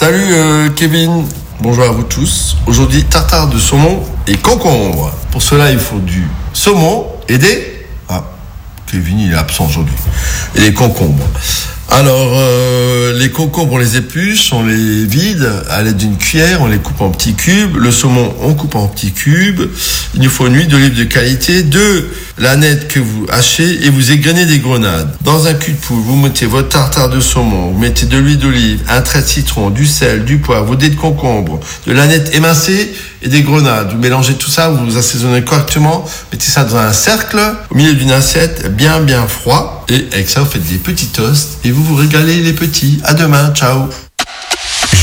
Salut euh, Kevin, bonjour à vous tous. Aujourd'hui, tartare de saumon et concombre. Pour cela, il faut du saumon et des... Ah, Kevin, il est absent aujourd'hui. Et des concombres. Alors, euh, les concombres, on les épluche, on les vide à l'aide d'une cuillère, on les coupe en petits cubes. Le saumon, on coupe en petits cubes. Il nous faut une huile d'olive de qualité, deux nette que vous hachez et vous égrenez des grenades. Dans un cul de poule, vous mettez votre tartare de saumon, vous mettez de l'huile d'olive, un trait de citron, du sel, du poivre, vos dés de concombre, de nette émincée et des grenades. Vous mélangez tout ça, vous assaisonnez correctement, mettez ça dans un cercle, au milieu d'une assiette bien bien froid. Et avec ça, vous faites des petits toasts et vous vous régalez les petits. À demain, ciao